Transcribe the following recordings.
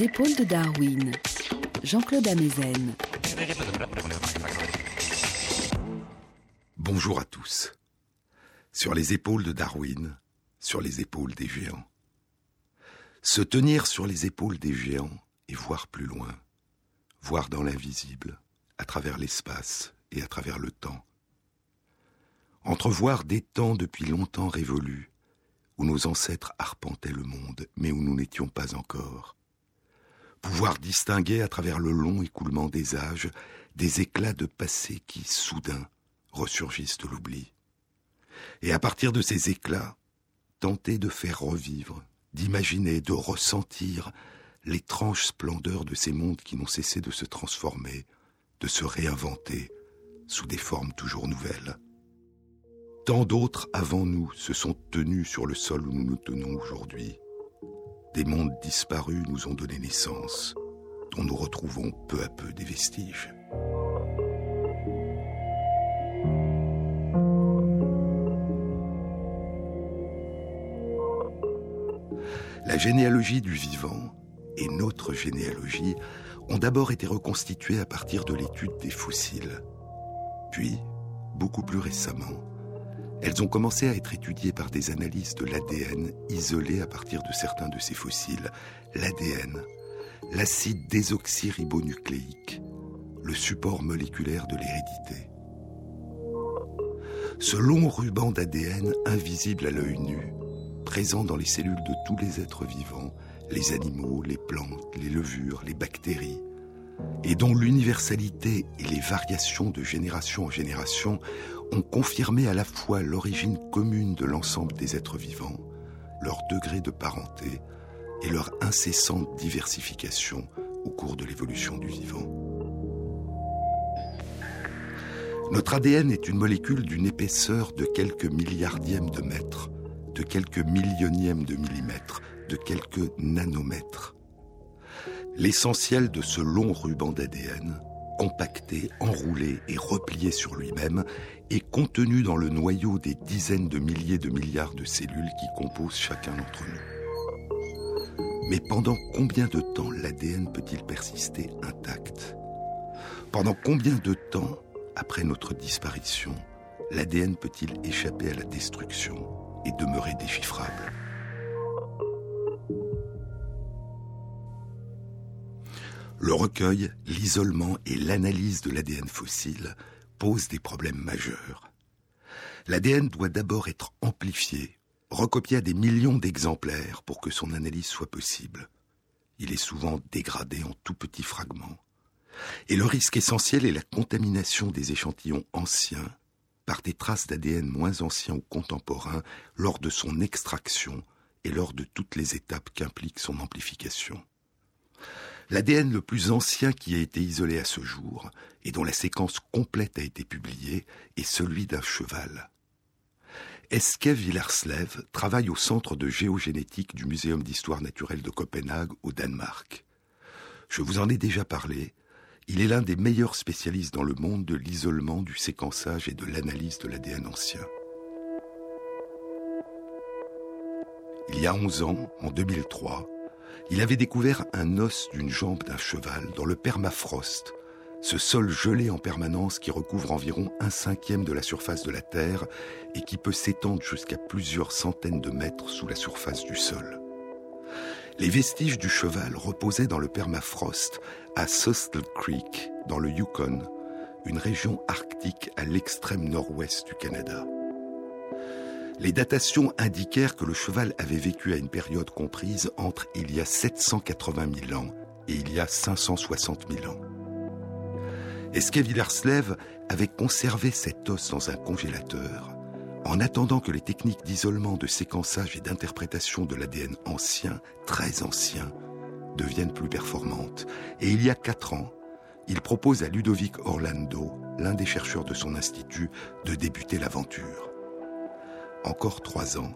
Épaules de Darwin, Jean-Claude Amezen. Bonjour à tous. Sur les épaules de Darwin, sur les épaules des géants. Se tenir sur les épaules des géants et voir plus loin, voir dans l'invisible, à travers l'espace et à travers le temps. Entrevoir des temps depuis longtemps révolus, où nos ancêtres arpentaient le monde, mais où nous n'étions pas encore. Pouvoir distinguer à travers le long écoulement des âges des éclats de passé qui, soudain, ressurgissent de l'oubli. Et à partir de ces éclats, tenter de faire revivre, d'imaginer, de ressentir l'étrange splendeur de ces mondes qui n'ont cessé de se transformer, de se réinventer sous des formes toujours nouvelles. Tant d'autres avant nous se sont tenus sur le sol où nous nous tenons aujourd'hui. Des mondes disparus nous ont donné naissance, dont nous retrouvons peu à peu des vestiges. La généalogie du vivant et notre généalogie ont d'abord été reconstituées à partir de l'étude des fossiles. Puis, beaucoup plus récemment, elles ont commencé à être étudiées par des analyses de l'ADN isolé à partir de certains de ces fossiles. L'ADN, l'acide désoxyribonucléique, le support moléculaire de l'hérédité. Ce long ruban d'ADN invisible à l'œil nu, présent dans les cellules de tous les êtres vivants, les animaux, les plantes, les levures, les bactéries, et dont l'universalité et les variations de génération en génération ont confirmé à la fois l'origine commune de l'ensemble des êtres vivants, leur degré de parenté et leur incessante diversification au cours de l'évolution du vivant. Notre ADN est une molécule d'une épaisseur de quelques milliardièmes de mètres, de quelques millionièmes de millimètres, de quelques nanomètres. L'essentiel de ce long ruban d'ADN, compacté, enroulé et replié sur lui-même, est contenu dans le noyau des dizaines de milliers de milliards de cellules qui composent chacun d'entre nous. Mais pendant combien de temps l'ADN peut-il persister intact? Pendant combien de temps, après notre disparition, l'ADN peut-il échapper à la destruction et demeurer déchiffrable? Le recueil, l'isolement et l'analyse de l'ADN fossile posent des problèmes majeurs. L'ADN doit d'abord être amplifié, recopié à des millions d'exemplaires pour que son analyse soit possible. Il est souvent dégradé en tout petits fragments. Et le risque essentiel est la contamination des échantillons anciens par des traces d'ADN moins anciens ou contemporains lors de son extraction et lors de toutes les étapes qu'implique son amplification. L'ADN le plus ancien qui a été isolé à ce jour, et dont la séquence complète a été publiée, est celui d'un cheval. Eske Villerslev travaille au centre de géogénétique du Muséum d'histoire naturelle de Copenhague, au Danemark. Je vous en ai déjà parlé. Il est l'un des meilleurs spécialistes dans le monde de l'isolement, du séquençage et de l'analyse de l'ADN ancien. Il y a 11 ans, en 2003, il avait découvert un os d'une jambe d'un cheval dans le permafrost, ce sol gelé en permanence qui recouvre environ un cinquième de la surface de la Terre et qui peut s'étendre jusqu'à plusieurs centaines de mètres sous la surface du sol. Les vestiges du cheval reposaient dans le permafrost à Sustle Creek, dans le Yukon, une région arctique à l'extrême nord-ouest du Canada les datations indiquèrent que le cheval avait vécu à une période comprise entre il y a 780 000 ans et il y a 560 000 ans. Esque Villerslev avait conservé cet os dans un congélateur en attendant que les techniques d'isolement, de séquençage et d'interprétation de l'ADN ancien, très ancien, deviennent plus performantes. Et il y a quatre ans, il propose à Ludovic Orlando, l'un des chercheurs de son institut, de débuter l'aventure encore trois ans,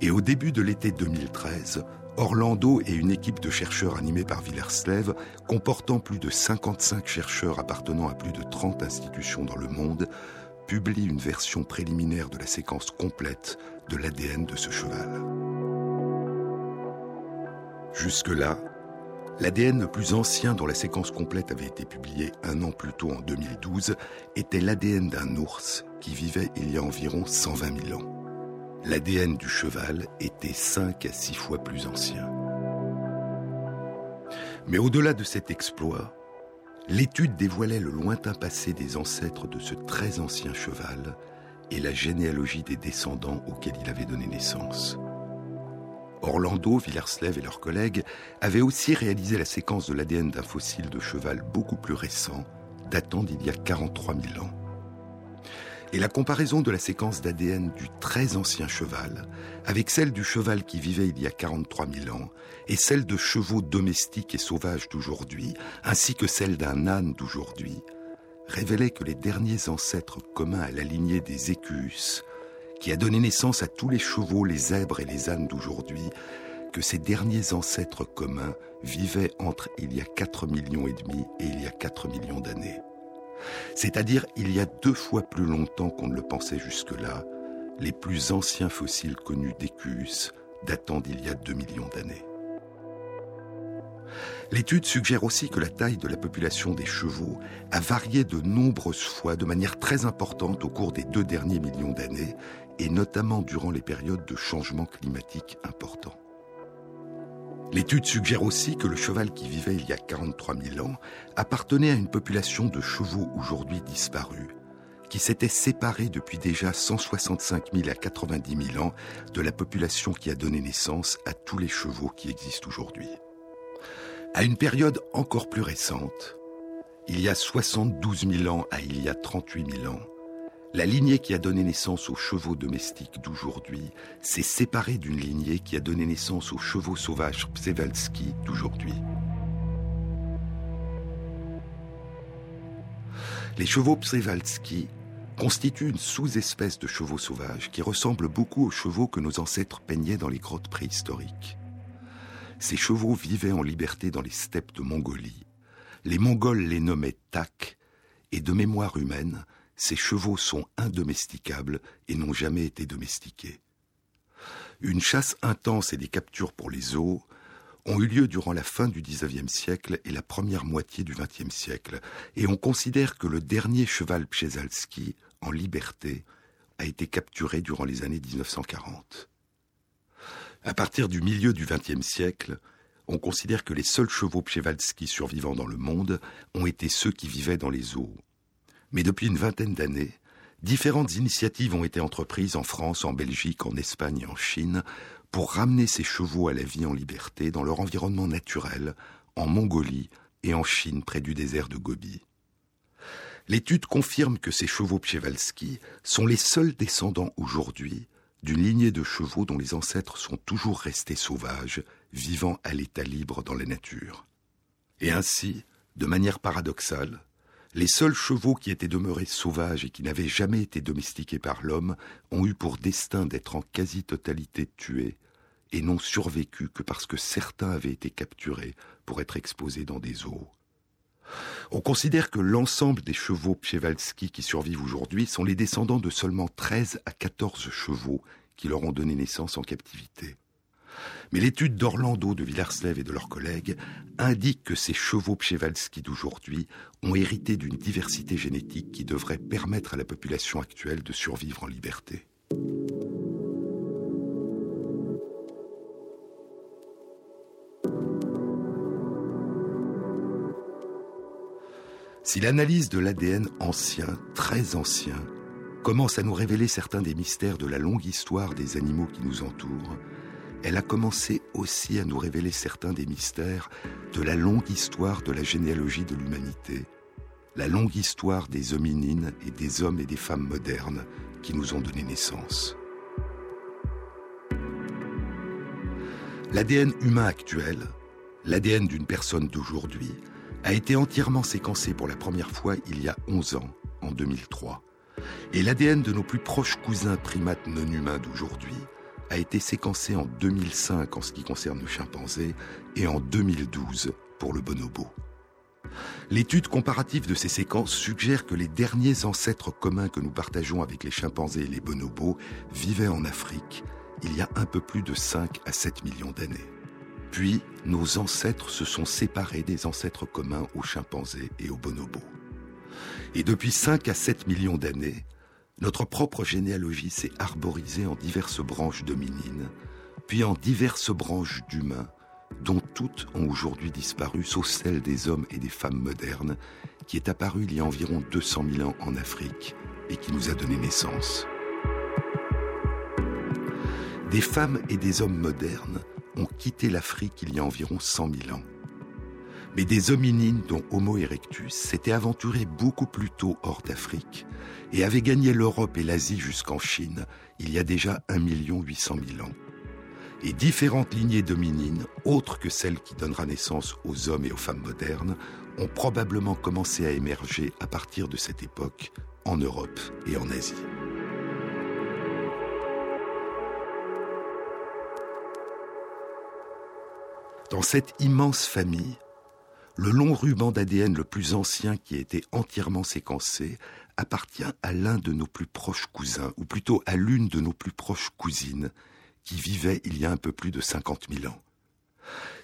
et au début de l'été 2013, Orlando et une équipe de chercheurs animés par Villerslev, comportant plus de 55 chercheurs appartenant à plus de 30 institutions dans le monde, publient une version préliminaire de la séquence complète de l'ADN de ce cheval. Jusque-là, L'ADN le plus ancien dont la séquence complète avait été publiée un an plus tôt en 2012 était l'ADN d'un ours qui vivait il y a environ 120 000 ans. L'ADN du cheval était 5 à 6 fois plus ancien. Mais au-delà de cet exploit, l'étude dévoilait le lointain passé des ancêtres de ce très ancien cheval et la généalogie des descendants auxquels il avait donné naissance. Orlando, Villerslev et leurs collègues avaient aussi réalisé la séquence de l'ADN d'un fossile de cheval beaucoup plus récent, datant d'il y a 43 000 ans. Et la comparaison de la séquence d'ADN du très ancien cheval avec celle du cheval qui vivait il y a 43 000 ans et celle de chevaux domestiques et sauvages d'aujourd'hui, ainsi que celle d'un âne d'aujourd'hui, révélait que les derniers ancêtres communs à la lignée des écus qui a donné naissance à tous les chevaux, les zèbres et les ânes d'aujourd'hui, que ces derniers ancêtres communs vivaient entre il y a 4 millions et demi et il y a 4 millions d'années. C'est-à-dire il y a deux fois plus longtemps qu'on ne le pensait jusque-là, les plus anciens fossiles connus d'Écus datant d'il y a 2 millions d'années. L'étude suggère aussi que la taille de la population des chevaux a varié de nombreuses fois de manière très importante au cours des deux derniers millions d'années et notamment durant les périodes de changement climatique importants. L'étude suggère aussi que le cheval qui vivait il y a 43 000 ans appartenait à une population de chevaux aujourd'hui disparus, qui s'était séparée depuis déjà 165 000 à 90 000 ans de la population qui a donné naissance à tous les chevaux qui existent aujourd'hui. À une période encore plus récente, il y a 72 000 ans à il y a 38 000 ans, la lignée qui a donné naissance aux chevaux domestiques d'aujourd'hui s'est séparée d'une lignée qui a donné naissance aux chevaux sauvages Przewalski d'aujourd'hui. Les chevaux Przewalski constituent une sous-espèce de chevaux sauvages qui ressemble beaucoup aux chevaux que nos ancêtres peignaient dans les grottes préhistoriques. Ces chevaux vivaient en liberté dans les steppes de Mongolie. Les Mongols les nommaient Tak, et de mémoire humaine, ces chevaux sont indomesticables et n'ont jamais été domestiqués. Une chasse intense et des captures pour les os ont eu lieu durant la fin du XIXe siècle et la première moitié du XXe siècle, et on considère que le dernier cheval Przezalski, en liberté, a été capturé durant les années 1940. À partir du milieu du XXe siècle, on considère que les seuls chevaux Przewalski survivants dans le monde ont été ceux qui vivaient dans les eaux, mais depuis une vingtaine d'années, différentes initiatives ont été entreprises en France, en Belgique, en Espagne et en Chine pour ramener ces chevaux à la vie en liberté dans leur environnement naturel, en Mongolie et en Chine près du désert de Gobi. L'étude confirme que ces chevaux Przewalski sont les seuls descendants aujourd'hui d'une lignée de chevaux dont les ancêtres sont toujours restés sauvages, vivant à l'état libre dans la nature. Et ainsi, de manière paradoxale, les seuls chevaux qui étaient demeurés sauvages et qui n'avaient jamais été domestiqués par l'homme ont eu pour destin d'être en quasi-totalité tués et n'ont survécu que parce que certains avaient été capturés pour être exposés dans des eaux. On considère que l'ensemble des chevaux Przewalski qui survivent aujourd'hui sont les descendants de seulement 13 à 14 chevaux qui leur ont donné naissance en captivité. Mais l'étude d'Orlando, de Villerslev et de leurs collègues indique que ces chevaux Przewalski d'aujourd'hui ont hérité d'une diversité génétique qui devrait permettre à la population actuelle de survivre en liberté. Si l'analyse de l'ADN ancien, très ancien, commence à nous révéler certains des mystères de la longue histoire des animaux qui nous entourent, elle a commencé aussi à nous révéler certains des mystères de la longue histoire de la généalogie de l'humanité, la longue histoire des hominines et des hommes et des femmes modernes qui nous ont donné naissance. L'ADN humain actuel, l'ADN d'une personne d'aujourd'hui, a été entièrement séquencé pour la première fois il y a 11 ans, en 2003. Et l'ADN de nos plus proches cousins primates non humains d'aujourd'hui a été séquencé en 2005 en ce qui concerne le chimpanzé et en 2012 pour le bonobo. L'étude comparative de ces séquences suggère que les derniers ancêtres communs que nous partageons avec les chimpanzés et les bonobos vivaient en Afrique il y a un peu plus de 5 à 7 millions d'années. Puis, nos ancêtres se sont séparés des ancêtres communs aux chimpanzés et aux bonobos. Et depuis 5 à 7 millions d'années, notre propre généalogie s'est arborisée en diverses branches dominines, puis en diverses branches d'humains, dont toutes ont aujourd'hui disparu, sauf celle des hommes et des femmes modernes, qui est apparue il y a environ 200 000 ans en Afrique et qui nous a donné naissance. Des femmes et des hommes modernes ont quitté l'Afrique il y a environ 100 000 ans. Mais des hominines, dont Homo erectus, s'étaient aventurés beaucoup plus tôt hors d'Afrique et avaient gagné l'Europe et l'Asie jusqu'en Chine il y a déjà 1 800 000 ans. Et différentes lignées dominines, autres que celles qui donnera naissance aux hommes et aux femmes modernes, ont probablement commencé à émerger à partir de cette époque en Europe et en Asie. Dans cette immense famille, le long ruban d'ADN le plus ancien qui a été entièrement séquencé appartient à l'un de nos plus proches cousins, ou plutôt à l'une de nos plus proches cousines, qui vivait il y a un peu plus de 50 000 ans.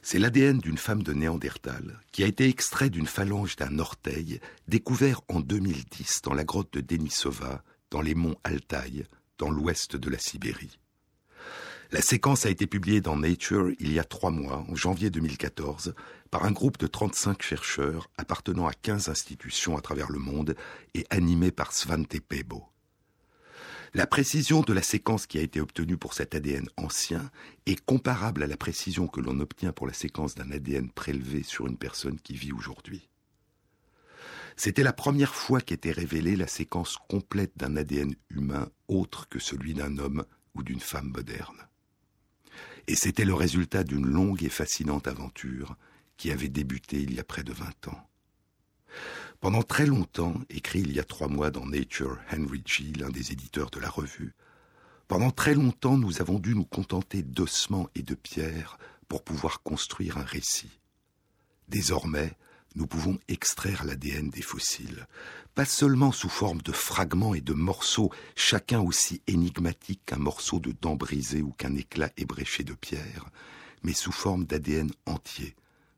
C'est l'ADN d'une femme de Néandertal qui a été extrait d'une phalange d'un orteil découvert en 2010 dans la grotte de Denisova, dans les monts Altaï, dans l'ouest de la Sibérie. La séquence a été publiée dans Nature il y a trois mois, en janvier 2014, par un groupe de 35 chercheurs appartenant à 15 institutions à travers le monde et animés par Svante Pebo. La précision de la séquence qui a été obtenue pour cet ADN ancien est comparable à la précision que l'on obtient pour la séquence d'un ADN prélevé sur une personne qui vit aujourd'hui. C'était la première fois qu'était révélée la séquence complète d'un ADN humain autre que celui d'un homme ou d'une femme moderne. Et c'était le résultat d'une longue et fascinante aventure qui avait débuté il y a près de vingt ans. Pendant très longtemps, écrit il y a trois mois dans Nature Henry G., l'un des éditeurs de la revue, pendant très longtemps nous avons dû nous contenter d'ossements et de pierres pour pouvoir construire un récit. Désormais, nous pouvons extraire l'ADN des fossiles, pas seulement sous forme de fragments et de morceaux, chacun aussi énigmatique qu'un morceau de dent brisée ou qu'un éclat ébréché de pierre, mais sous forme d'ADN entier,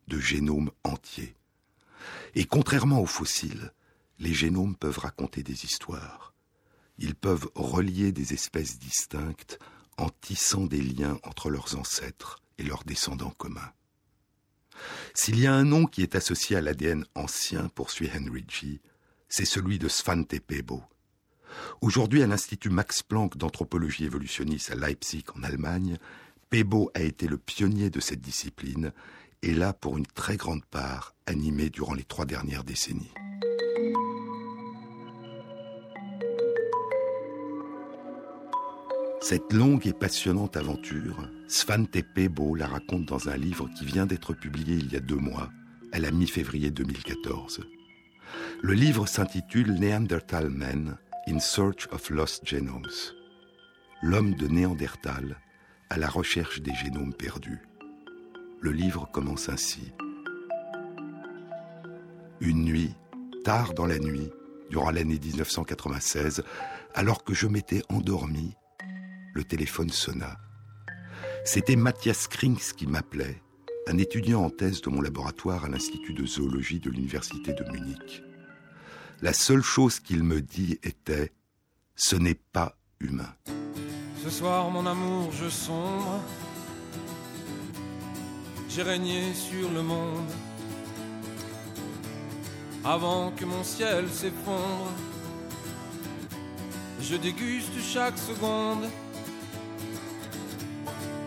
de génome entier. Et contrairement aux fossiles, les génomes peuvent raconter des histoires. Ils peuvent relier des espèces distinctes en tissant des liens entre leurs ancêtres et leurs descendants communs. S'il y a un nom qui est associé à l'ADN ancien, poursuit Henry G., c'est celui de Svante Pebo. Aujourd'hui, à l'Institut Max Planck d'anthropologie évolutionniste à Leipzig, en Allemagne, Pebo a été le pionnier de cette discipline et l'a pour une très grande part animé durant les trois dernières décennies. Cette longue et passionnante aventure, Svante Pebo la raconte dans un livre qui vient d'être publié il y a deux mois, à la mi-février 2014. Le livre s'intitule Neanderthal Man in Search of Lost Genomes. L'homme de Néandertal à la recherche des génomes perdus. Le livre commence ainsi. Une nuit, tard dans la nuit, durant l'année 1996, alors que je m'étais endormi, le téléphone sonna. C'était Mathias Krings qui m'appelait, un étudiant en thèse de mon laboratoire à l'Institut de zoologie de l'Université de Munich. La seule chose qu'il me dit était ⁇ Ce n'est pas humain ⁇ Ce soir, mon amour, je sombre. J'ai régné sur le monde avant que mon ciel s'effondre. Je déguste chaque seconde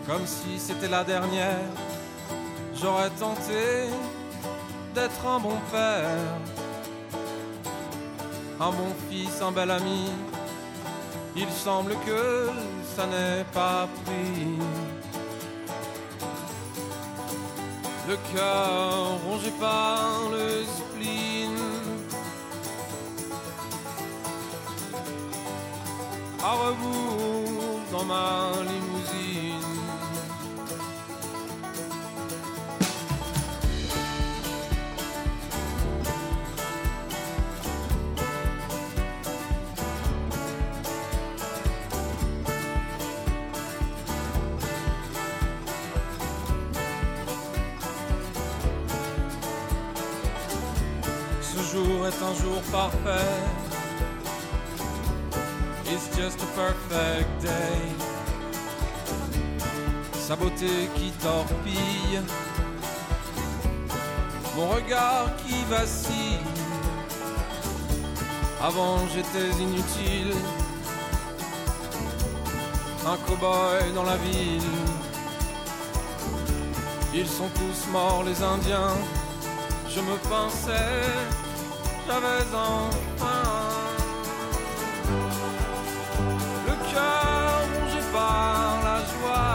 comme si c'était la dernière. J'aurais tenté d'être un bon père, un bon fils, un bel ami. Il semble que ça n'est pas pris. Le cœur rongé par le spleen. À rebours dans ma limousine. Est un jour parfait. It's just a perfect day. Sa beauté qui torpille, mon regard qui vacille. Avant j'étais inutile, un cow-boy dans la ville. Ils sont tous morts les Indiens, je me pensais, j'avais enfin le cœur rongé par la joie.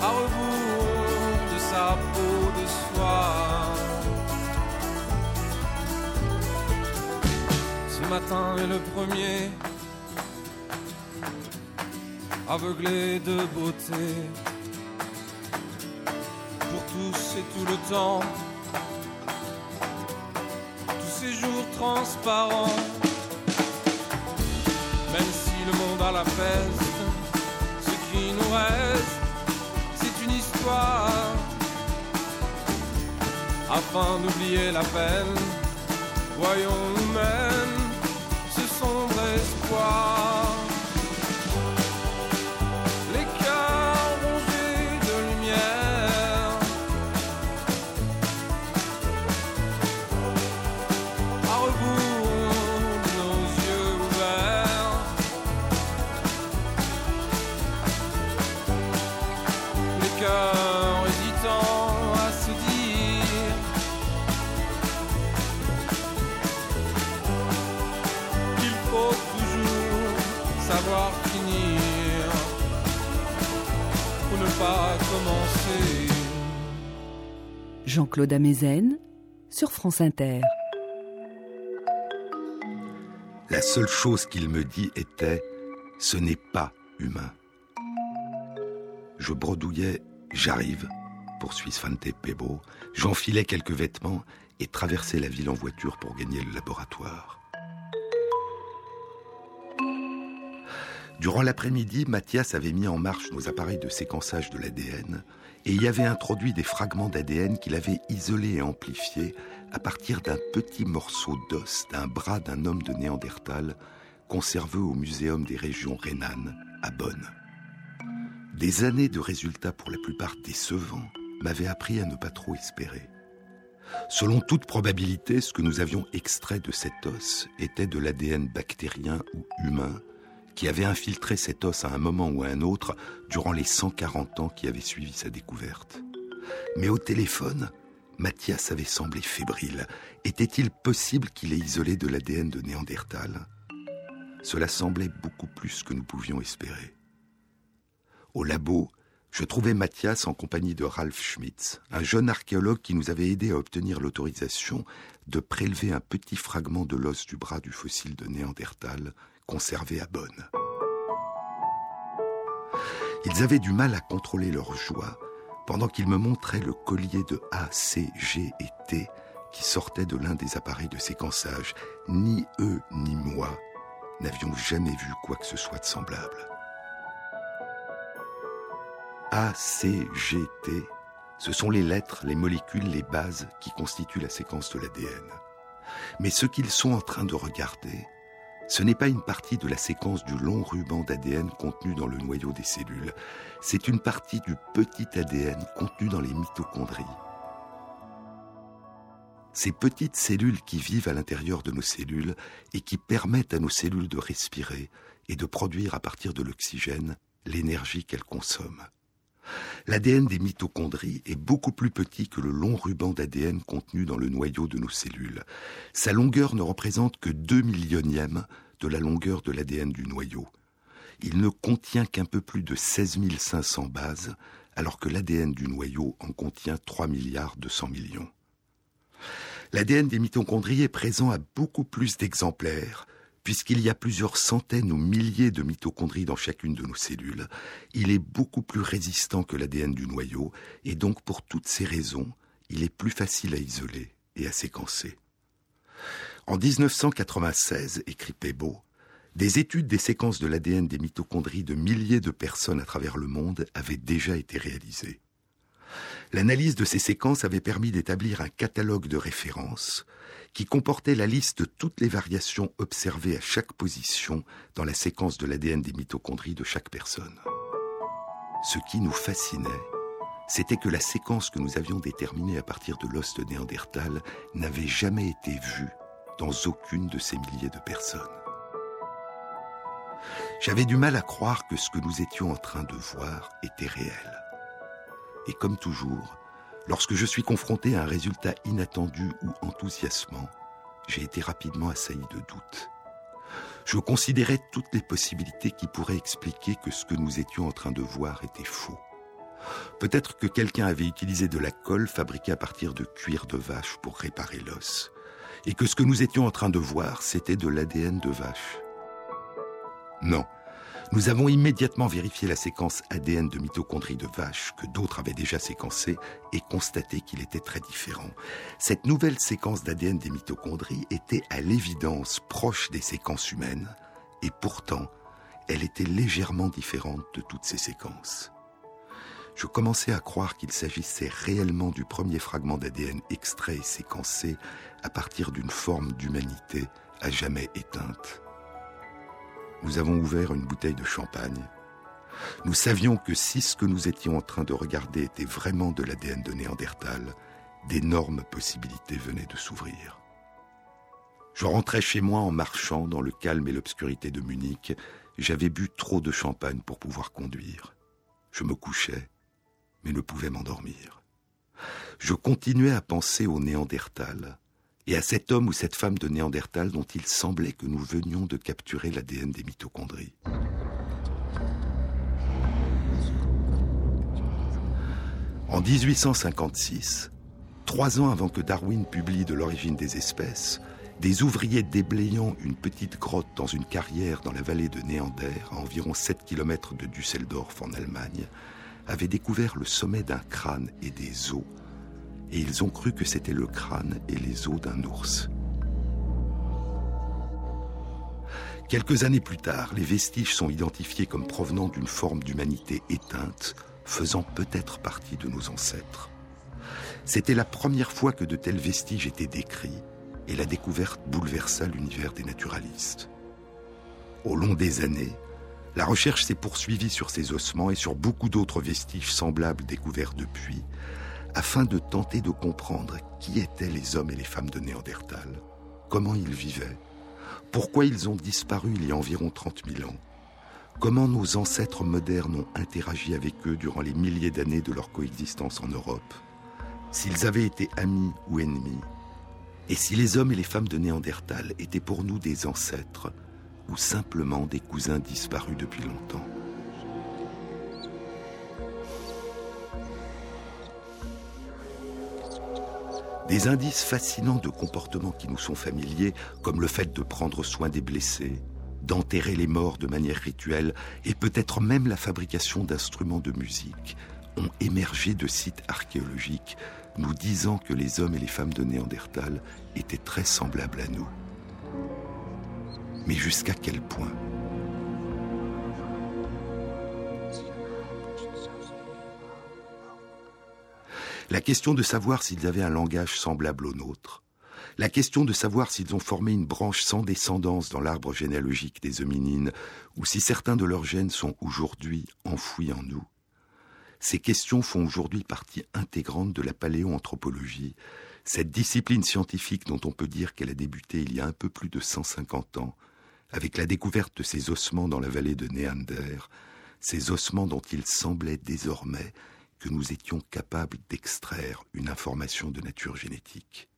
À rebours de sa peau de soie. Ce matin est le premier, aveuglé de beauté le temps. Tous ces jours transparents, même si le monde a la peste, ce qui nous reste, c'est une histoire. Afin d'oublier la peine, voyons nous-mêmes ce sombre espoir. Les cœurs hésitants à se dire. qu'il faut toujours savoir finir pour ne pas commencer. Jean-Claude Amezen sur France Inter. La seule chose qu'il me dit était ⁇ Ce n'est pas humain ⁇ Je bredouillais ⁇ J'arrive ⁇ poursuit Svante Pebo. J'enfilais quelques vêtements et traversais la ville en voiture pour gagner le laboratoire. Durant l'après-midi, Mathias avait mis en marche nos appareils de séquençage de l'ADN et y avait introduit des fragments d'ADN qu'il avait isolés et amplifiés à partir d'un petit morceau d'os d'un bras d'un homme de Néandertal conservé au Muséum des régions rhénanes à Bonn. Des années de résultats pour la plupart décevants m'avaient appris à ne pas trop espérer. Selon toute probabilité, ce que nous avions extrait de cet os était de l'ADN bactérien ou humain qui avait infiltré cet os à un moment ou à un autre durant les 140 ans qui avaient suivi sa découverte. Mais au téléphone, Mathias avait semblé fébrile. Était-il possible qu'il ait isolé de l'ADN de Néandertal? Cela semblait beaucoup plus que nous pouvions espérer. Au labo, je trouvais Mathias en compagnie de Ralph Schmitz, un jeune archéologue qui nous avait aidé à obtenir l'autorisation de prélever un petit fragment de l'os du bras du fossile de Néandertal conservé à Bonn. Ils avaient du mal à contrôler leur joie pendant qu'ils me montraient le collier de A, C, G et T qui sortait de l'un des appareils de séquençage. Ni eux ni moi n'avions jamais vu quoi que ce soit de semblable. A, C, G, T, ce sont les lettres, les molécules, les bases qui constituent la séquence de l'ADN. Mais ce qu'ils sont en train de regarder, ce n'est pas une partie de la séquence du long ruban d'ADN contenu dans le noyau des cellules, c'est une partie du petit ADN contenu dans les mitochondries. Ces petites cellules qui vivent à l'intérieur de nos cellules et qui permettent à nos cellules de respirer et de produire à partir de l'oxygène l'énergie qu'elles consomment. L'ADN des mitochondries est beaucoup plus petit que le long ruban d'ADN contenu dans le noyau de nos cellules. Sa longueur ne représente que 2 millionièmes de la longueur de l'ADN du noyau. Il ne contient qu'un peu plus de 16 500 bases, alors que l'ADN du noyau en contient 3 milliards 200 millions. L'ADN des mitochondries est présent à beaucoup plus d'exemplaires, puisqu'il y a plusieurs centaines ou milliers de mitochondries dans chacune de nos cellules, il est beaucoup plus résistant que l'ADN du noyau, et donc pour toutes ces raisons, il est plus facile à isoler et à séquencer. En 1996, écrit Pebo, des études des séquences de l'ADN des mitochondries de milliers de personnes à travers le monde avaient déjà été réalisées. L'analyse de ces séquences avait permis d'établir un catalogue de références qui comportait la liste de toutes les variations observées à chaque position dans la séquence de l'ADN des mitochondries de chaque personne. Ce qui nous fascinait, c'était que la séquence que nous avions déterminée à partir de l'os de Néandertal n'avait jamais été vue dans aucune de ces milliers de personnes. J'avais du mal à croire que ce que nous étions en train de voir était réel. Et comme toujours, lorsque je suis confronté à un résultat inattendu ou enthousiasmant, j'ai été rapidement assailli de doutes. Je considérais toutes les possibilités qui pourraient expliquer que ce que nous étions en train de voir était faux. Peut-être que quelqu'un avait utilisé de la colle fabriquée à partir de cuir de vache pour réparer l'os, et que ce que nous étions en train de voir, c'était de l'ADN de vache. Non. Nous avons immédiatement vérifié la séquence ADN de mitochondries de vache que d'autres avaient déjà séquencée et constaté qu'il était très différent. Cette nouvelle séquence d'ADN des mitochondries était à l'évidence proche des séquences humaines et pourtant elle était légèrement différente de toutes ces séquences. Je commençais à croire qu'il s'agissait réellement du premier fragment d'ADN extrait et séquencé à partir d'une forme d'humanité à jamais éteinte nous avons ouvert une bouteille de champagne. Nous savions que si ce que nous étions en train de regarder était vraiment de l'ADN de Néandertal, d'énormes possibilités venaient de s'ouvrir. Je rentrais chez moi en marchant dans le calme et l'obscurité de Munich. J'avais bu trop de champagne pour pouvoir conduire. Je me couchais, mais ne pouvais m'endormir. Je continuais à penser au Néandertal, et à cet homme ou cette femme de Néandertal dont il semblait que nous venions de capturer l'ADN des mitochondries. En 1856, trois ans avant que Darwin publie De l'origine des espèces, des ouvriers déblayant une petite grotte dans une carrière dans la vallée de Néander, à environ 7 km de Düsseldorf en Allemagne, avaient découvert le sommet d'un crâne et des os et ils ont cru que c'était le crâne et les os d'un ours. Quelques années plus tard, les vestiges sont identifiés comme provenant d'une forme d'humanité éteinte, faisant peut-être partie de nos ancêtres. C'était la première fois que de tels vestiges étaient décrits, et la découverte bouleversa l'univers des naturalistes. Au long des années, la recherche s'est poursuivie sur ces ossements et sur beaucoup d'autres vestiges semblables découverts depuis, afin de tenter de comprendre qui étaient les hommes et les femmes de Néandertal, comment ils vivaient, pourquoi ils ont disparu il y a environ 30 000 ans, comment nos ancêtres modernes ont interagi avec eux durant les milliers d'années de leur coexistence en Europe, s'ils avaient été amis ou ennemis, et si les hommes et les femmes de Néandertal étaient pour nous des ancêtres ou simplement des cousins disparus depuis longtemps. Des indices fascinants de comportements qui nous sont familiers, comme le fait de prendre soin des blessés, d'enterrer les morts de manière rituelle, et peut-être même la fabrication d'instruments de musique, ont émergé de sites archéologiques nous disant que les hommes et les femmes de Néandertal étaient très semblables à nous. Mais jusqu'à quel point la question de savoir s'ils avaient un langage semblable au nôtre, la question de savoir s'ils ont formé une branche sans descendance dans l'arbre généalogique des hominines, ou si certains de leurs gènes sont aujourd'hui enfouis en nous. Ces questions font aujourd'hui partie intégrante de la paléoanthropologie, cette discipline scientifique dont on peut dire qu'elle a débuté il y a un peu plus de 150 ans, avec la découverte de ces ossements dans la vallée de Néander, ces ossements dont il semblait désormais que nous étions capables d'extraire une information de nature génétique.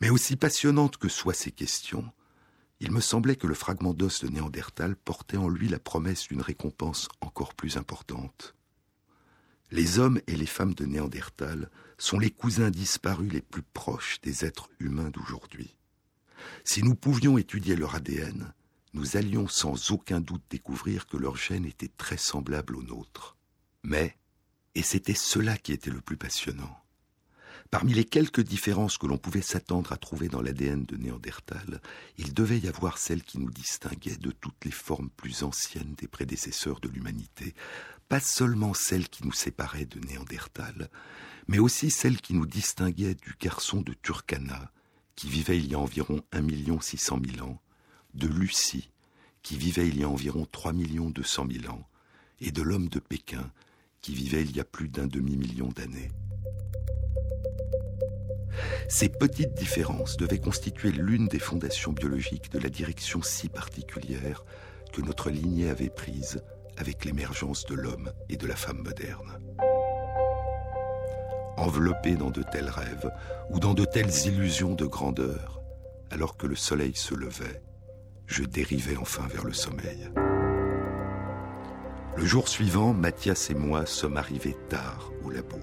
Mais aussi passionnantes que soient ces questions, il me semblait que le fragment d'os de Néandertal portait en lui la promesse d'une récompense encore plus importante. Les hommes et les femmes de Néandertal sont les cousins disparus les plus proches des êtres humains d'aujourd'hui. Si nous pouvions étudier leur ADN, nous allions sans aucun doute découvrir que leur gène était très semblable au nôtre. Mais et c'était cela qui était le plus passionnant. Parmi les quelques différences que l'on pouvait s'attendre à trouver dans l'ADN de Néandertal, il devait y avoir celle qui nous distinguait de toutes les formes plus anciennes des prédécesseurs de l'humanité, pas seulement celle qui nous séparait de Néandertal, mais aussi celle qui nous distinguait du garçon de Turkana, qui vivait il y a environ 1 600 000 ans, de Lucie, qui vivait il y a environ 3 200 000 ans, et de l'homme de Pékin, qui vivait il y a plus d'un demi-million d'années. Ces petites différences devaient constituer l'une des fondations biologiques de la direction si particulière que notre lignée avait prise avec l'émergence de l'homme et de la femme moderne. Enveloppé dans de tels rêves ou dans de telles illusions de grandeur, alors que le soleil se levait, je dérivais enfin vers le sommeil. Le jour suivant, Mathias et moi sommes arrivés tard au labo.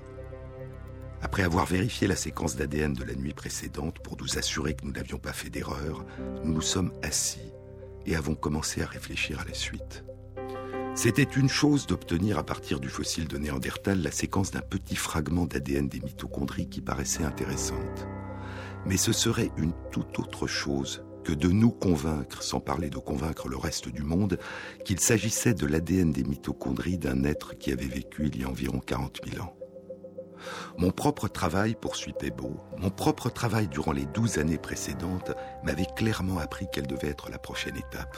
Après avoir vérifié la séquence d'ADN de la nuit précédente pour nous assurer que nous n'avions pas fait d'erreur, nous nous sommes assis et avons commencé à réfléchir à la suite. C'était une chose d'obtenir à partir du fossile de Néandertal la séquence d'un petit fragment d'ADN des mitochondries qui paraissait intéressante. Mais ce serait une toute autre chose de nous convaincre, sans parler de convaincre le reste du monde, qu'il s'agissait de l'ADN des mitochondries d'un être qui avait vécu il y a environ 40 000 ans. Mon propre travail, poursuit Pebo, mon propre travail durant les douze années précédentes m'avait clairement appris quelle devait être la prochaine étape.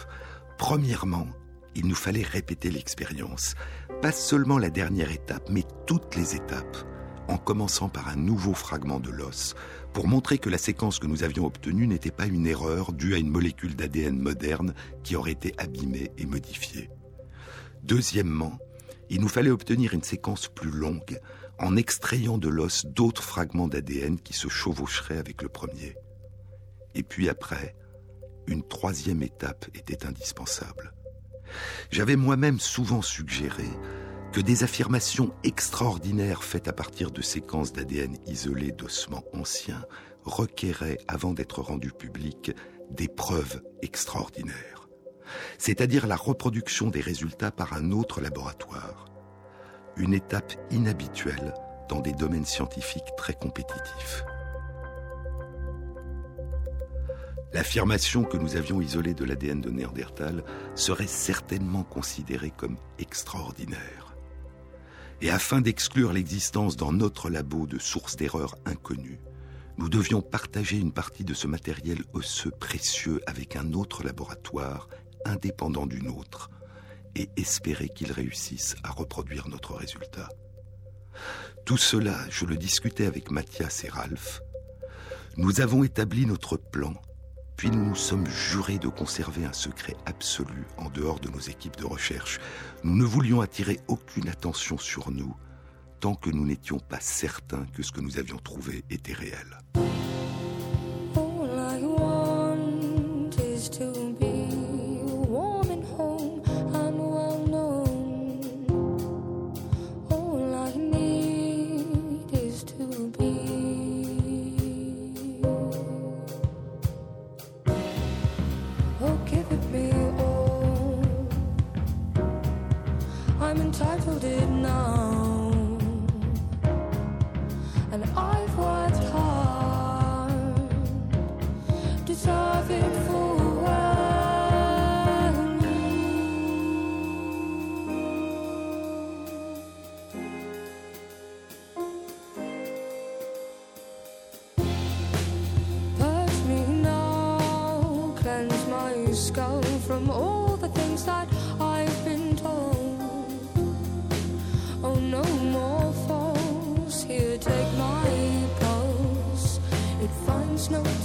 Premièrement, il nous fallait répéter l'expérience. Pas seulement la dernière étape, mais toutes les étapes, en commençant par un nouveau fragment de l'os, pour montrer que la séquence que nous avions obtenue n'était pas une erreur due à une molécule d'ADN moderne qui aurait été abîmée et modifiée. Deuxièmement, il nous fallait obtenir une séquence plus longue, en extrayant de l'os d'autres fragments d'ADN qui se chevaucheraient avec le premier. Et puis après, une troisième étape était indispensable. J'avais moi-même souvent suggéré que des affirmations extraordinaires faites à partir de séquences d'ADN isolées d'ossements anciens requéraient, avant d'être rendues publiques, des preuves extraordinaires, c'est-à-dire la reproduction des résultats par un autre laboratoire, une étape inhabituelle dans des domaines scientifiques très compétitifs. L'affirmation que nous avions isolé de l'ADN de Néandertal serait certainement considérée comme extraordinaire. Et afin d'exclure l'existence dans notre labo de sources d'erreurs inconnues, nous devions partager une partie de ce matériel osseux précieux avec un autre laboratoire indépendant du nôtre, et espérer qu'il réussisse à reproduire notre résultat. Tout cela, je le discutais avec Mathias et Ralph. Nous avons établi notre plan, puis nous nous sommes jurés de conserver un secret absolu en dehors de nos équipes de recherche. Nous ne voulions attirer aucune attention sur nous tant que nous n'étions pas certains que ce que nous avions trouvé était réel. that I've been told. Oh, no more. Here, take my pulse. It finds no.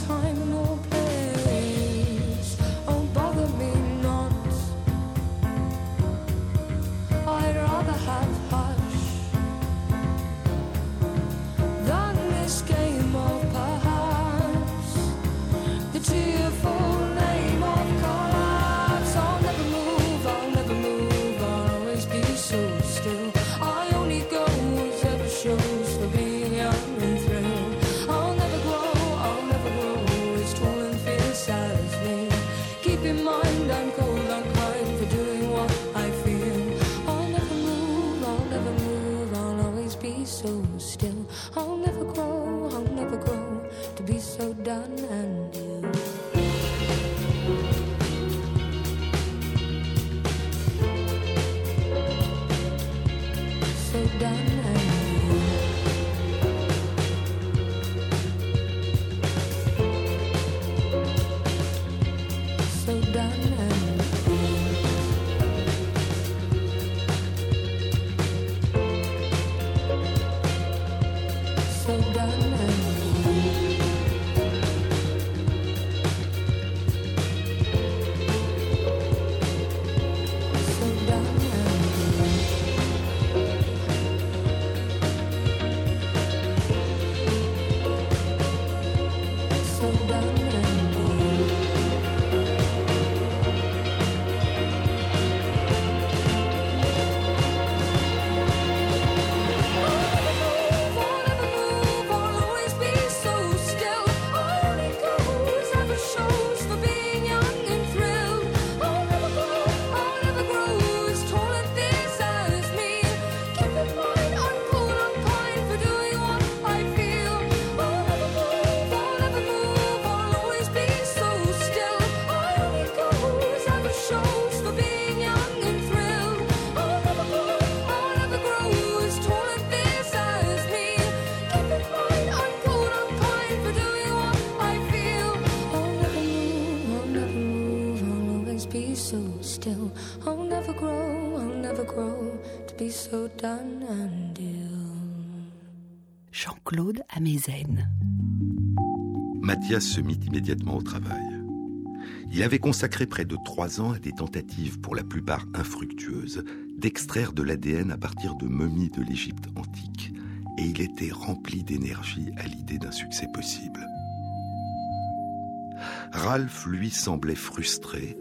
Jean-Claude Amezen. Mathias se mit immédiatement au travail. Il avait consacré près de trois ans à des tentatives, pour la plupart infructueuses, d'extraire de l'ADN à partir de momies de l'Égypte antique, et il était rempli d'énergie à l'idée d'un succès possible. Ralph, lui, semblait frustré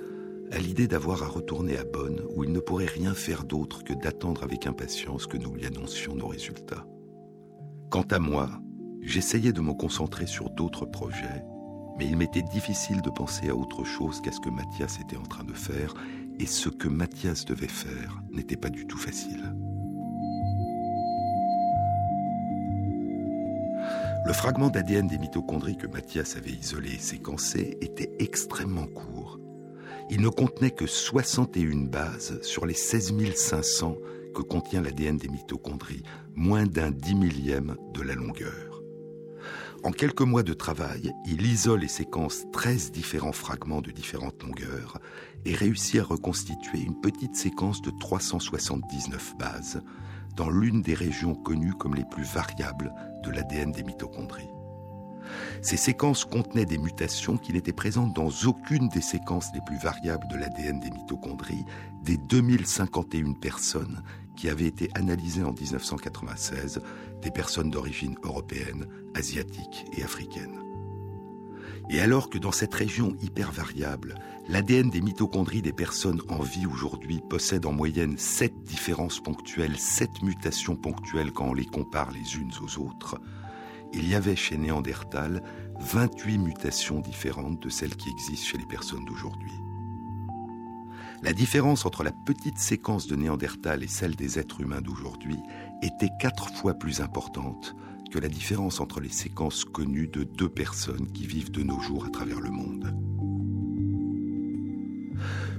à l'idée d'avoir à retourner à Bonn, où il ne pourrait rien faire d'autre que d'attendre avec impatience que nous lui annoncions nos résultats. Quant à moi, j'essayais de me concentrer sur d'autres projets, mais il m'était difficile de penser à autre chose qu'à ce que Mathias était en train de faire, et ce que Mathias devait faire n'était pas du tout facile. Le fragment d'ADN des mitochondries que Mathias avait isolé et séquencé était extrêmement court il ne contenait que 61 bases sur les 16 500 que contient l'ADN des mitochondries, moins d'un dix millième de la longueur. En quelques mois de travail, il isole et séquence 13 différents fragments de différentes longueurs et réussit à reconstituer une petite séquence de 379 bases dans l'une des régions connues comme les plus variables de l'ADN des mitochondries. Ces séquences contenaient des mutations qui n'étaient présentes dans aucune des séquences les plus variables de l'ADN des mitochondries des 2051 personnes qui avaient été analysées en 1996, des personnes d'origine européenne, asiatique et africaine. Et alors que dans cette région hyper variable, l'ADN des mitochondries des personnes en vie aujourd'hui possède en moyenne 7 différences ponctuelles, 7 mutations ponctuelles quand on les compare les unes aux autres, il y avait chez Néandertal 28 mutations différentes de celles qui existent chez les personnes d'aujourd'hui. La différence entre la petite séquence de Néandertal et celle des êtres humains d'aujourd'hui était quatre fois plus importante que la différence entre les séquences connues de deux personnes qui vivent de nos jours à travers le monde.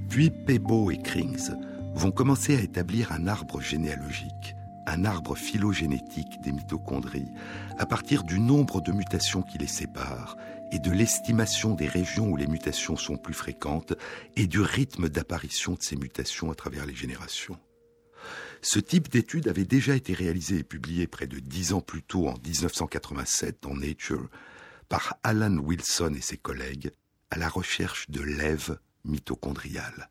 Puis Pebo et Krings vont commencer à établir un arbre généalogique un arbre phylogénétique des mitochondries à partir du nombre de mutations qui les séparent et de l'estimation des régions où les mutations sont plus fréquentes et du rythme d'apparition de ces mutations à travers les générations. Ce type d'étude avait déjà été réalisé et publié près de dix ans plus tôt en 1987 dans Nature par Alan Wilson et ses collègues à la recherche de l'ève mitochondriale.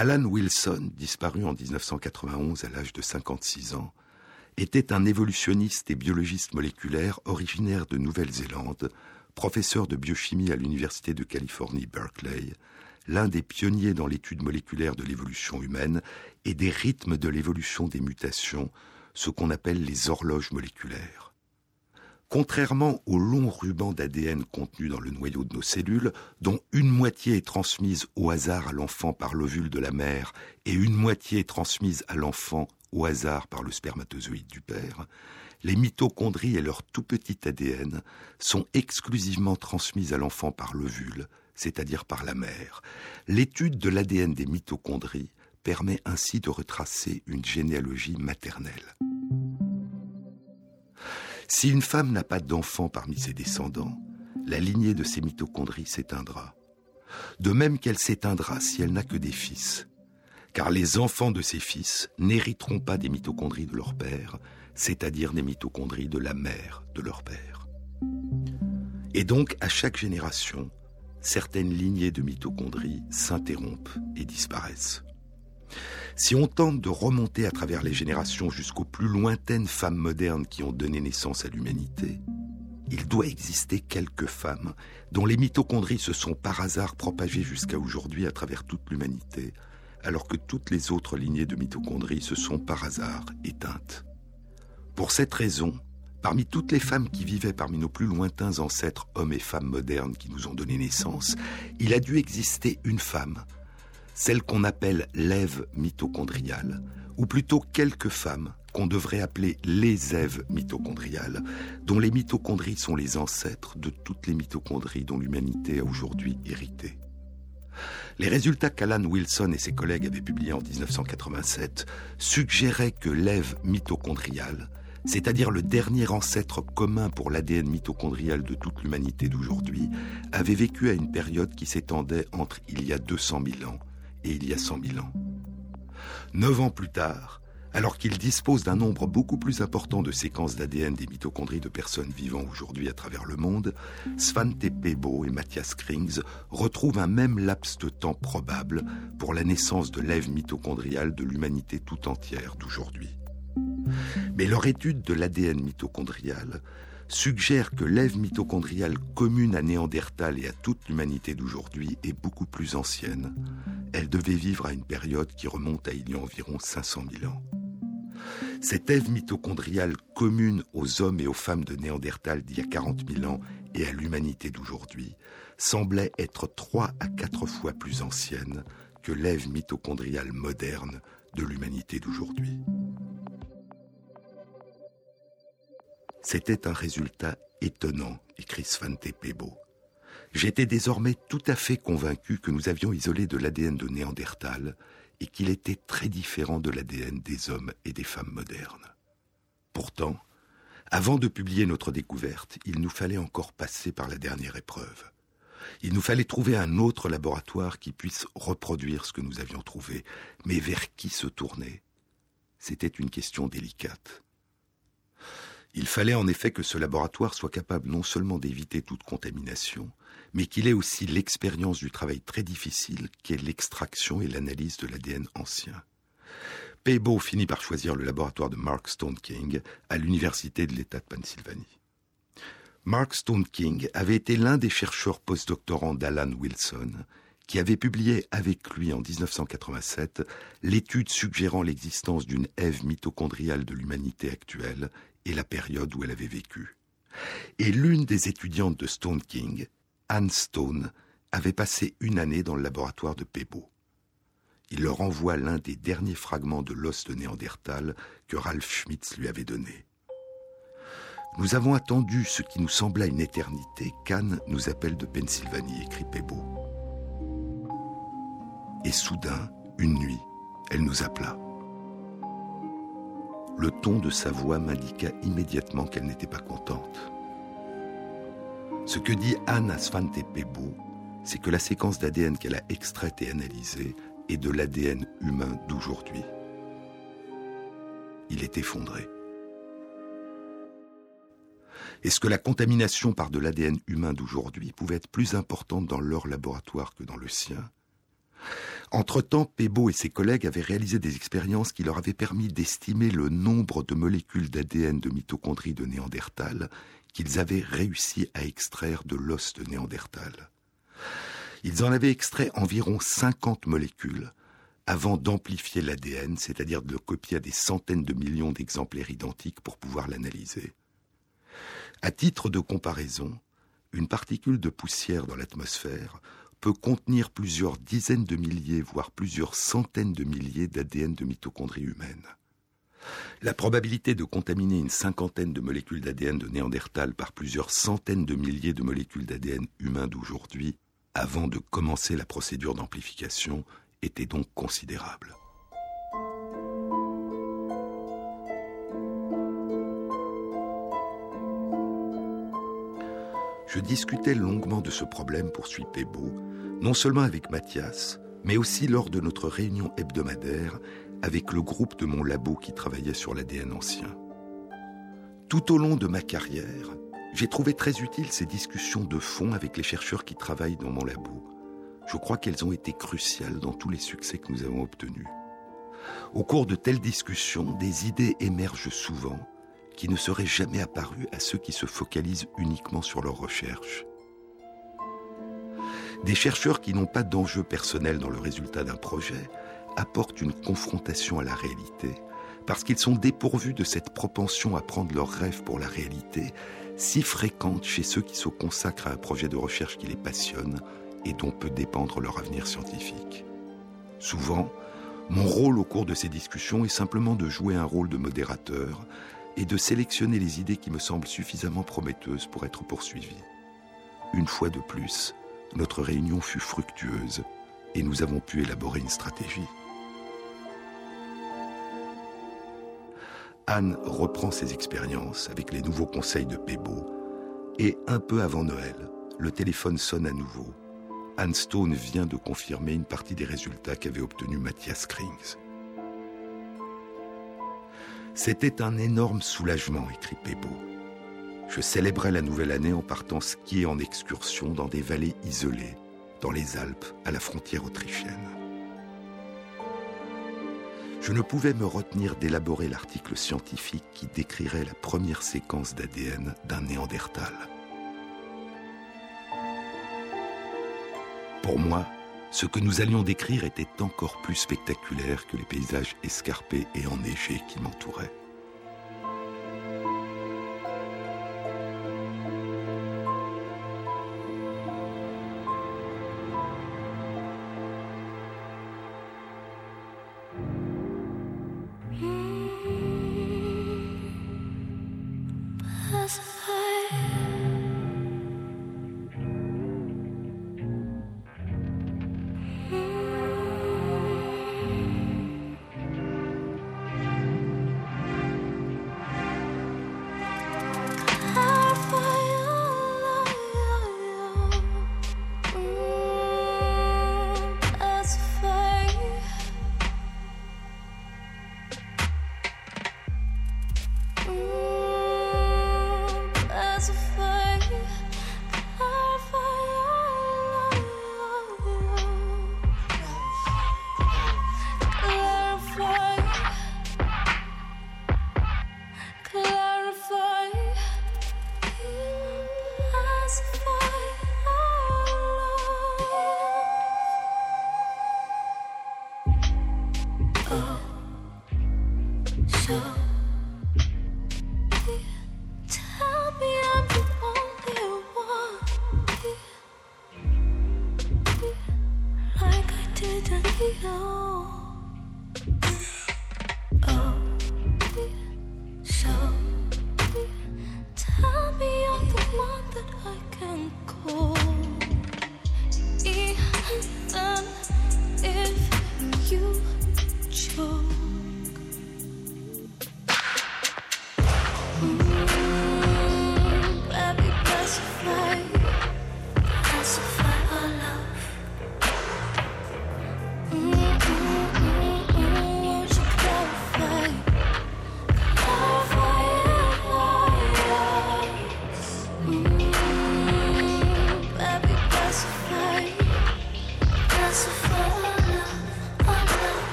Alan Wilson, disparu en 1991 à l'âge de 56 ans, était un évolutionniste et biologiste moléculaire originaire de Nouvelle-Zélande, professeur de biochimie à l'Université de Californie Berkeley, l'un des pionniers dans l'étude moléculaire de l'évolution humaine et des rythmes de l'évolution des mutations, ce qu'on appelle les horloges moléculaires. Contrairement au long ruban d'ADN contenu dans le noyau de nos cellules, dont une moitié est transmise au hasard à l'enfant par l'ovule de la mère et une moitié est transmise à l'enfant au hasard par le spermatozoïde du père, les mitochondries et leur tout petit ADN sont exclusivement transmises à l'enfant par l'ovule, c'est-à-dire par la mère. L'étude de l'ADN des mitochondries permet ainsi de retracer une généalogie maternelle. Si une femme n'a pas d'enfant parmi ses descendants, la lignée de ses mitochondries s'éteindra. De même qu'elle s'éteindra si elle n'a que des fils, car les enfants de ses fils n'hériteront pas des mitochondries de leur père, c'est-à-dire des mitochondries de la mère de leur père. Et donc, à chaque génération, certaines lignées de mitochondries s'interrompent et disparaissent. Si on tente de remonter à travers les générations jusqu'aux plus lointaines femmes modernes qui ont donné naissance à l'humanité, il doit exister quelques femmes dont les mitochondries se sont par hasard propagées jusqu'à aujourd'hui à travers toute l'humanité, alors que toutes les autres lignées de mitochondries se sont par hasard éteintes. Pour cette raison, parmi toutes les femmes qui vivaient parmi nos plus lointains ancêtres hommes et femmes modernes qui nous ont donné naissance, il a dû exister une femme, celle qu'on appelle l'Ève mitochondriale, ou plutôt quelques femmes qu'on devrait appeler les Èves mitochondriales, dont les mitochondries sont les ancêtres de toutes les mitochondries dont l'humanité a aujourd'hui hérité. Les résultats qu'Alan Wilson et ses collègues avaient publiés en 1987 suggéraient que l'Ève mitochondriale, c'est-à-dire le dernier ancêtre commun pour l'ADN mitochondrial de toute l'humanité d'aujourd'hui, avait vécu à une période qui s'étendait entre il y a 200 000 ans et il y a 100 000 ans. Neuf ans plus tard, alors qu'il dispose d'un nombre beaucoup plus important de séquences d'ADN des mitochondries de personnes vivant aujourd'hui à travers le monde, Svante Pebo et Matthias Krings retrouvent un même laps de temps probable pour la naissance de l'ève mitochondriale de l'humanité tout entière d'aujourd'hui. Mais leur étude de l'ADN mitochondrial suggère que l'ève mitochondriale commune à Néandertal et à toute l'humanité d'aujourd'hui est beaucoup plus ancienne. Elle devait vivre à une période qui remonte à il y a environ 500 000 ans. Cette ève mitochondriale commune aux hommes et aux femmes de Néandertal d'il y a 40 000 ans et à l'humanité d'aujourd'hui semblait être trois à quatre fois plus ancienne que l'ève mitochondriale moderne de l'humanité d'aujourd'hui. C'était un résultat étonnant, écrit Svante Pebo. J'étais désormais tout à fait convaincu que nous avions isolé de l'ADN de Néandertal et qu'il était très différent de l'ADN des hommes et des femmes modernes. Pourtant, avant de publier notre découverte, il nous fallait encore passer par la dernière épreuve. Il nous fallait trouver un autre laboratoire qui puisse reproduire ce que nous avions trouvé, mais vers qui se tourner? C'était une question délicate. Il fallait en effet que ce laboratoire soit capable non seulement d'éviter toute contamination, mais qu'il ait aussi l'expérience du travail très difficile qu'est l'extraction et l'analyse de l'ADN ancien. Pebo finit par choisir le laboratoire de Mark Stone King à l'Université de l'État de Pennsylvanie. Mark Stone King avait été l'un des chercheurs postdoctorants d'Alan Wilson, qui avait publié avec lui en 1987 l'étude suggérant l'existence d'une Ève mitochondriale de l'humanité actuelle et la période où elle avait vécu. Et l'une des étudiantes de Stone King, Anne Stone, avait passé une année dans le laboratoire de Pebo. Il leur envoie l'un des derniers fragments de l'os de Néandertal que Ralph Schmitz lui avait donné. Nous avons attendu ce qui nous sembla une éternité qu'Anne nous appelle de Pennsylvanie, écrit Pebo. Et soudain, une nuit, elle nous appela. Le ton de sa voix m'indiqua immédiatement qu'elle n'était pas contente. Ce que dit Anne Pebo, c'est que la séquence d'ADN qu'elle a extraite et analysée est de l'ADN humain d'aujourd'hui. Il est effondré. Est-ce que la contamination par de l'ADN humain d'aujourd'hui pouvait être plus importante dans leur laboratoire que dans le sien? Entre-temps, Pebo et ses collègues avaient réalisé des expériences qui leur avaient permis d'estimer le nombre de molécules d'ADN de mitochondries de Néandertal qu'ils avaient réussi à extraire de l'os de Néandertal. Ils en avaient extrait environ 50 molécules avant d'amplifier l'ADN, c'est-à-dire de le copier à des centaines de millions d'exemplaires identiques pour pouvoir l'analyser. À titre de comparaison, une particule de poussière dans l'atmosphère peut contenir plusieurs dizaines de milliers, voire plusieurs centaines de milliers d'ADN de mitochondries humaines. La probabilité de contaminer une cinquantaine de molécules d'ADN de Néandertal par plusieurs centaines de milliers de molécules d'ADN humains d'aujourd'hui, avant de commencer la procédure d'amplification, était donc considérable. Je discutais longuement de ce problème, poursuit Pébo, non seulement avec Mathias, mais aussi lors de notre réunion hebdomadaire avec le groupe de mon labo qui travaillait sur l'ADN ancien. Tout au long de ma carrière, j'ai trouvé très utile ces discussions de fond avec les chercheurs qui travaillent dans mon labo. Je crois qu'elles ont été cruciales dans tous les succès que nous avons obtenus. Au cours de telles discussions, des idées émergent souvent qui ne seraient jamais apparues à ceux qui se focalisent uniquement sur leurs recherches. Des chercheurs qui n'ont pas d'enjeu personnel dans le résultat d'un projet apportent une confrontation à la réalité, parce qu'ils sont dépourvus de cette propension à prendre leurs rêves pour la réalité, si fréquente chez ceux qui se consacrent à un projet de recherche qui les passionne et dont peut dépendre leur avenir scientifique. Souvent, mon rôle au cours de ces discussions est simplement de jouer un rôle de modérateur et de sélectionner les idées qui me semblent suffisamment prometteuses pour être poursuivies. Une fois de plus, notre réunion fut fructueuse et nous avons pu élaborer une stratégie. Anne reprend ses expériences avec les nouveaux conseils de Pébo et un peu avant Noël, le téléphone sonne à nouveau. Anne Stone vient de confirmer une partie des résultats qu'avait obtenus Mathias Krings. C'était un énorme soulagement, écrit Pébo. Je célébrais la nouvelle année en partant skier en excursion dans des vallées isolées, dans les Alpes, à la frontière autrichienne. Je ne pouvais me retenir d'élaborer l'article scientifique qui décrirait la première séquence d'ADN d'un néandertal. Pour moi, ce que nous allions décrire était encore plus spectaculaire que les paysages escarpés et enneigés qui m'entouraient.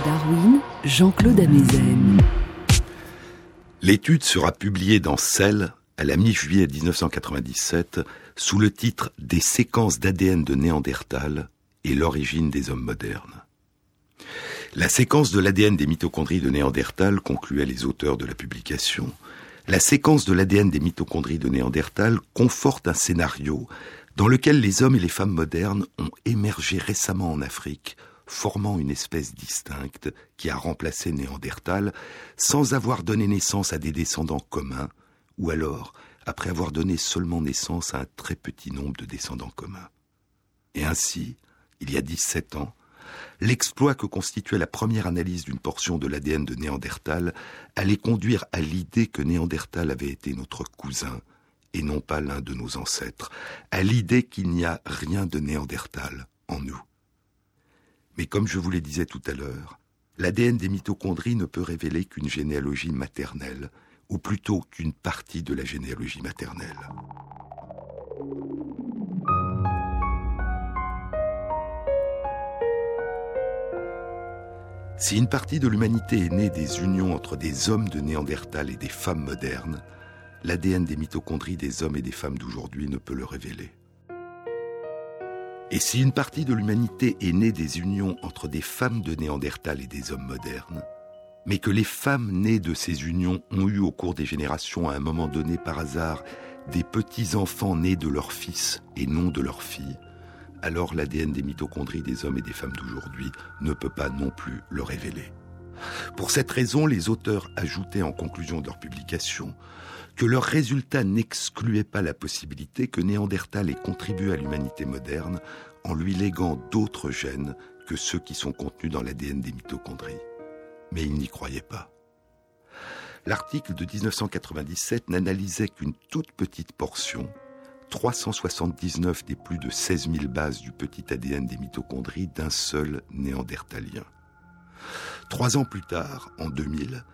Darwin, Jean-Claude. L'étude sera publiée dans Cell à la mi-juillet 1997 sous le titre Des séquences d'ADN de Néandertal et l'origine des hommes modernes. La séquence de l'ADN des mitochondries de Néandertal, concluaient les auteurs de la publication, la séquence de l'ADN des mitochondries de Néandertal conforte un scénario dans lequel les hommes et les femmes modernes ont émergé récemment en Afrique, formant une espèce distincte qui a remplacé Néandertal sans avoir donné naissance à des descendants communs, ou alors après avoir donné seulement naissance à un très petit nombre de descendants communs. Et ainsi, il y a 17 ans, l'exploit que constituait la première analyse d'une portion de l'ADN de Néandertal allait conduire à l'idée que Néandertal avait été notre cousin et non pas l'un de nos ancêtres, à l'idée qu'il n'y a rien de Néandertal en nous. Mais comme je vous le disais tout à l'heure, l'ADN des mitochondries ne peut révéler qu'une généalogie maternelle, ou plutôt qu'une partie de la généalogie maternelle. Si une partie de l'humanité est née des unions entre des hommes de Néandertal et des femmes modernes, l'ADN des mitochondries des hommes et des femmes d'aujourd'hui ne peut le révéler. Et si une partie de l'humanité est née des unions entre des femmes de Néandertal et des hommes modernes, mais que les femmes nées de ces unions ont eu au cours des générations à un moment donné par hasard des petits-enfants nés de leurs fils et non de leurs filles, alors l'ADN des mitochondries des hommes et des femmes d'aujourd'hui ne peut pas non plus le révéler. Pour cette raison, les auteurs ajoutaient en conclusion de leur publication que leurs résultats n'excluaient pas la possibilité que Néandertal ait contribué à l'humanité moderne en lui léguant d'autres gènes que ceux qui sont contenus dans l'ADN des mitochondries. Mais ils n'y croyaient pas. L'article de 1997 n'analysait qu'une toute petite portion, 379 des plus de 16 000 bases du petit ADN des mitochondries d'un seul néandertalien. Trois ans plus tard, en 2000,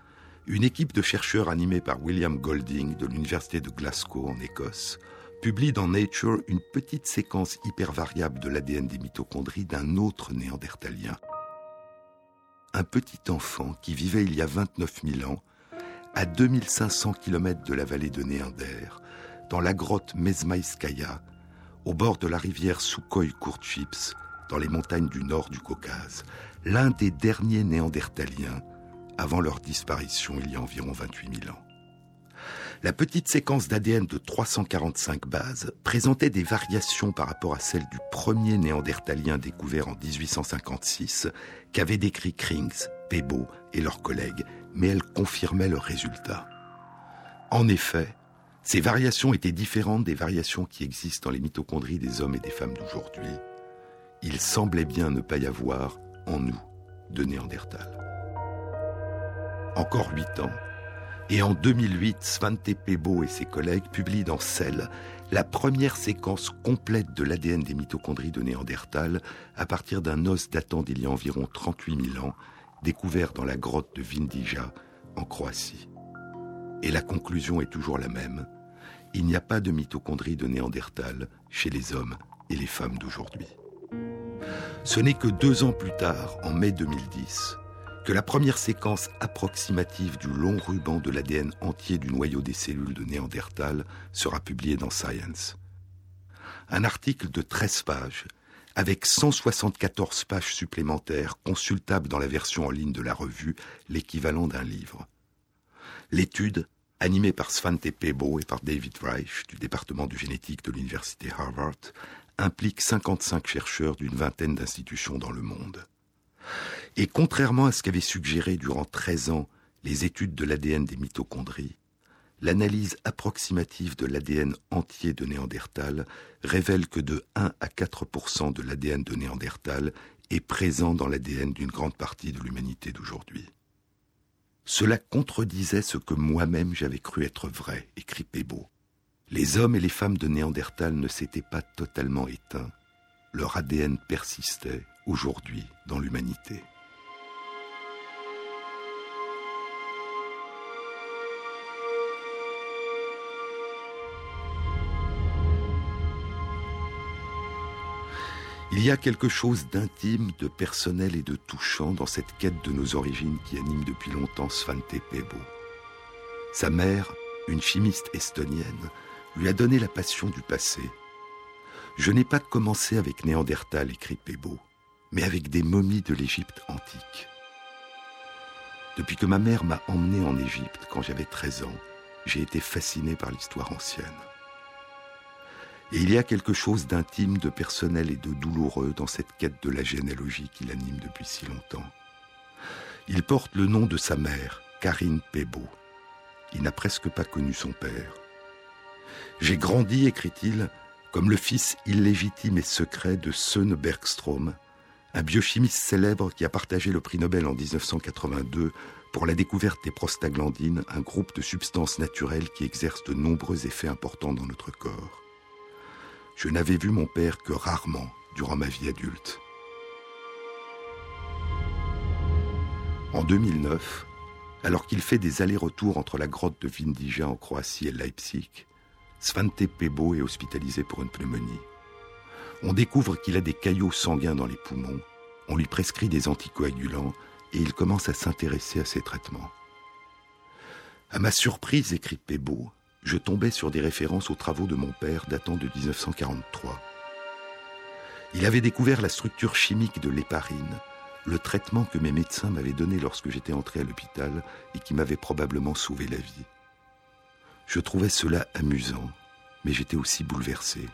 une équipe de chercheurs animée par William Golding de l'Université de Glasgow en Écosse publie dans Nature une petite séquence hypervariable de l'ADN des mitochondries d'un autre néandertalien. Un petit enfant qui vivait il y a 29 000 ans à 2500 km de la vallée de Néander, dans la grotte Mezmaïskaya, au bord de la rivière Sukhoi Kurtchips, dans les montagnes du nord du Caucase, l'un des derniers néandertaliens avant leur disparition il y a environ 28 000 ans. La petite séquence d'ADN de 345 bases présentait des variations par rapport à celle du premier néandertalien découvert en 1856 qu'avaient décrit Krings, Pebo et leurs collègues, mais elles confirmaient leurs résultats. En effet, ces variations étaient différentes des variations qui existent dans les mitochondries des hommes et des femmes d'aujourd'hui. Il semblait bien ne pas y avoir, en nous, de Néandertal encore huit ans. Et en 2008, Svante Pebo et ses collègues publient dans Cell la première séquence complète de l'ADN des mitochondries de Néandertal à partir d'un os datant d'il y a environ 38 000 ans, découvert dans la grotte de Vindija, en Croatie. Et la conclusion est toujours la même. Il n'y a pas de mitochondries de Néandertal chez les hommes et les femmes d'aujourd'hui. Ce n'est que deux ans plus tard, en mai 2010, que la première séquence approximative du long ruban de l'ADN entier du noyau des cellules de Néandertal sera publiée dans Science. Un article de 13 pages, avec 174 pages supplémentaires consultables dans la version en ligne de la revue, l'équivalent d'un livre. L'étude, animée par Svante Pebo et par David Reich du département de génétique de l'université Harvard, implique 55 chercheurs d'une vingtaine d'institutions dans le monde. Et contrairement à ce qu'avaient suggéré durant 13 ans les études de l'ADN des mitochondries, l'analyse approximative de l'ADN entier de Néandertal révèle que de 1 à 4% de l'ADN de Néandertal est présent dans l'ADN d'une grande partie de l'humanité d'aujourd'hui. Cela contredisait ce que moi-même j'avais cru être vrai, écrit Pebo. Les hommes et les femmes de Néandertal ne s'étaient pas totalement éteints. Leur ADN persistait aujourd'hui dans l'humanité. Il y a quelque chose d'intime, de personnel et de touchant dans cette quête de nos origines qui anime depuis longtemps Svante Pebo. Sa mère, une chimiste estonienne, lui a donné la passion du passé. Je n'ai pas commencé avec Néandertal, écrit Pebo, mais avec des momies de l'Égypte antique. Depuis que ma mère m'a emmené en Égypte quand j'avais 13 ans, j'ai été fasciné par l'histoire ancienne. Et il y a quelque chose d'intime, de personnel et de douloureux dans cette quête de la généalogie qui l'anime depuis si longtemps. Il porte le nom de sa mère, Karine Pebo. Il n'a presque pas connu son père. J'ai grandi, écrit-il, comme le fils illégitime et secret de Söne Bergstrom, un biochimiste célèbre qui a partagé le prix Nobel en 1982 pour la découverte des prostaglandines, un groupe de substances naturelles qui exercent de nombreux effets importants dans notre corps. Je n'avais vu mon père que rarement durant ma vie adulte. En 2009, alors qu'il fait des allers-retours entre la grotte de Vindija en Croatie et Leipzig, Svante Pebo est hospitalisé pour une pneumonie. On découvre qu'il a des caillots sanguins dans les poumons, on lui prescrit des anticoagulants et il commence à s'intéresser à ses traitements. À ma surprise, écrit Pebo, je tombais sur des références aux travaux de mon père datant de 1943. Il avait découvert la structure chimique de l'héparine, le traitement que mes médecins m'avaient donné lorsque j'étais entré à l'hôpital et qui m'avait probablement sauvé la vie. Je trouvais cela amusant, mais j'étais aussi bouleversé.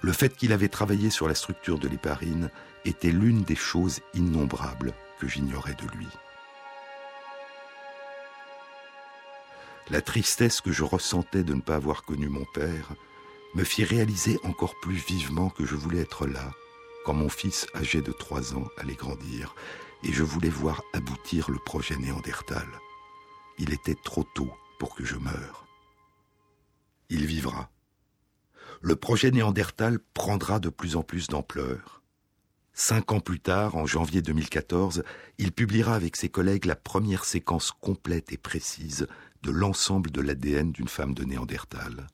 Le fait qu'il avait travaillé sur la structure de l'héparine était l'une des choses innombrables que j'ignorais de lui. La tristesse que je ressentais de ne pas avoir connu mon père me fit réaliser encore plus vivement que je voulais être là quand mon fils âgé de trois ans allait grandir et je voulais voir aboutir le projet néandertal. Il était trop tôt pour que je meure. Il vivra. Le projet néandertal prendra de plus en plus d'ampleur. Cinq ans plus tard, en janvier 2014, il publiera avec ses collègues la première séquence complète et précise de l'ensemble de l'ADN d'une femme de Néandertal.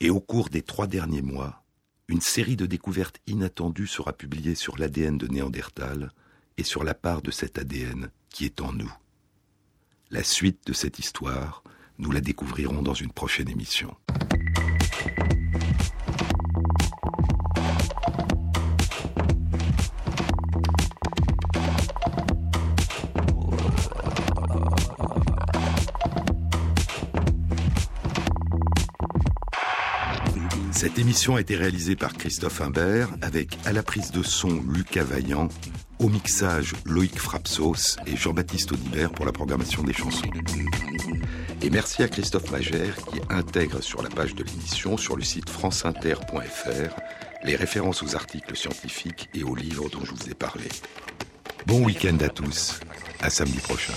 Et au cours des trois derniers mois, une série de découvertes inattendues sera publiée sur l'ADN de Néandertal et sur la part de cet ADN qui est en nous. La suite de cette histoire, nous la découvrirons dans une prochaine émission. Cette émission a été réalisée par Christophe Imbert avec à la prise de son Lucas Vaillant, au mixage Loïc Frapsos et Jean-Baptiste Audibert pour la programmation des chansons. Et merci à Christophe Magère qui intègre sur la page de l'émission sur le site franceinter.fr les références aux articles scientifiques et aux livres dont je vous ai parlé. Bon week-end à tous, à samedi prochain.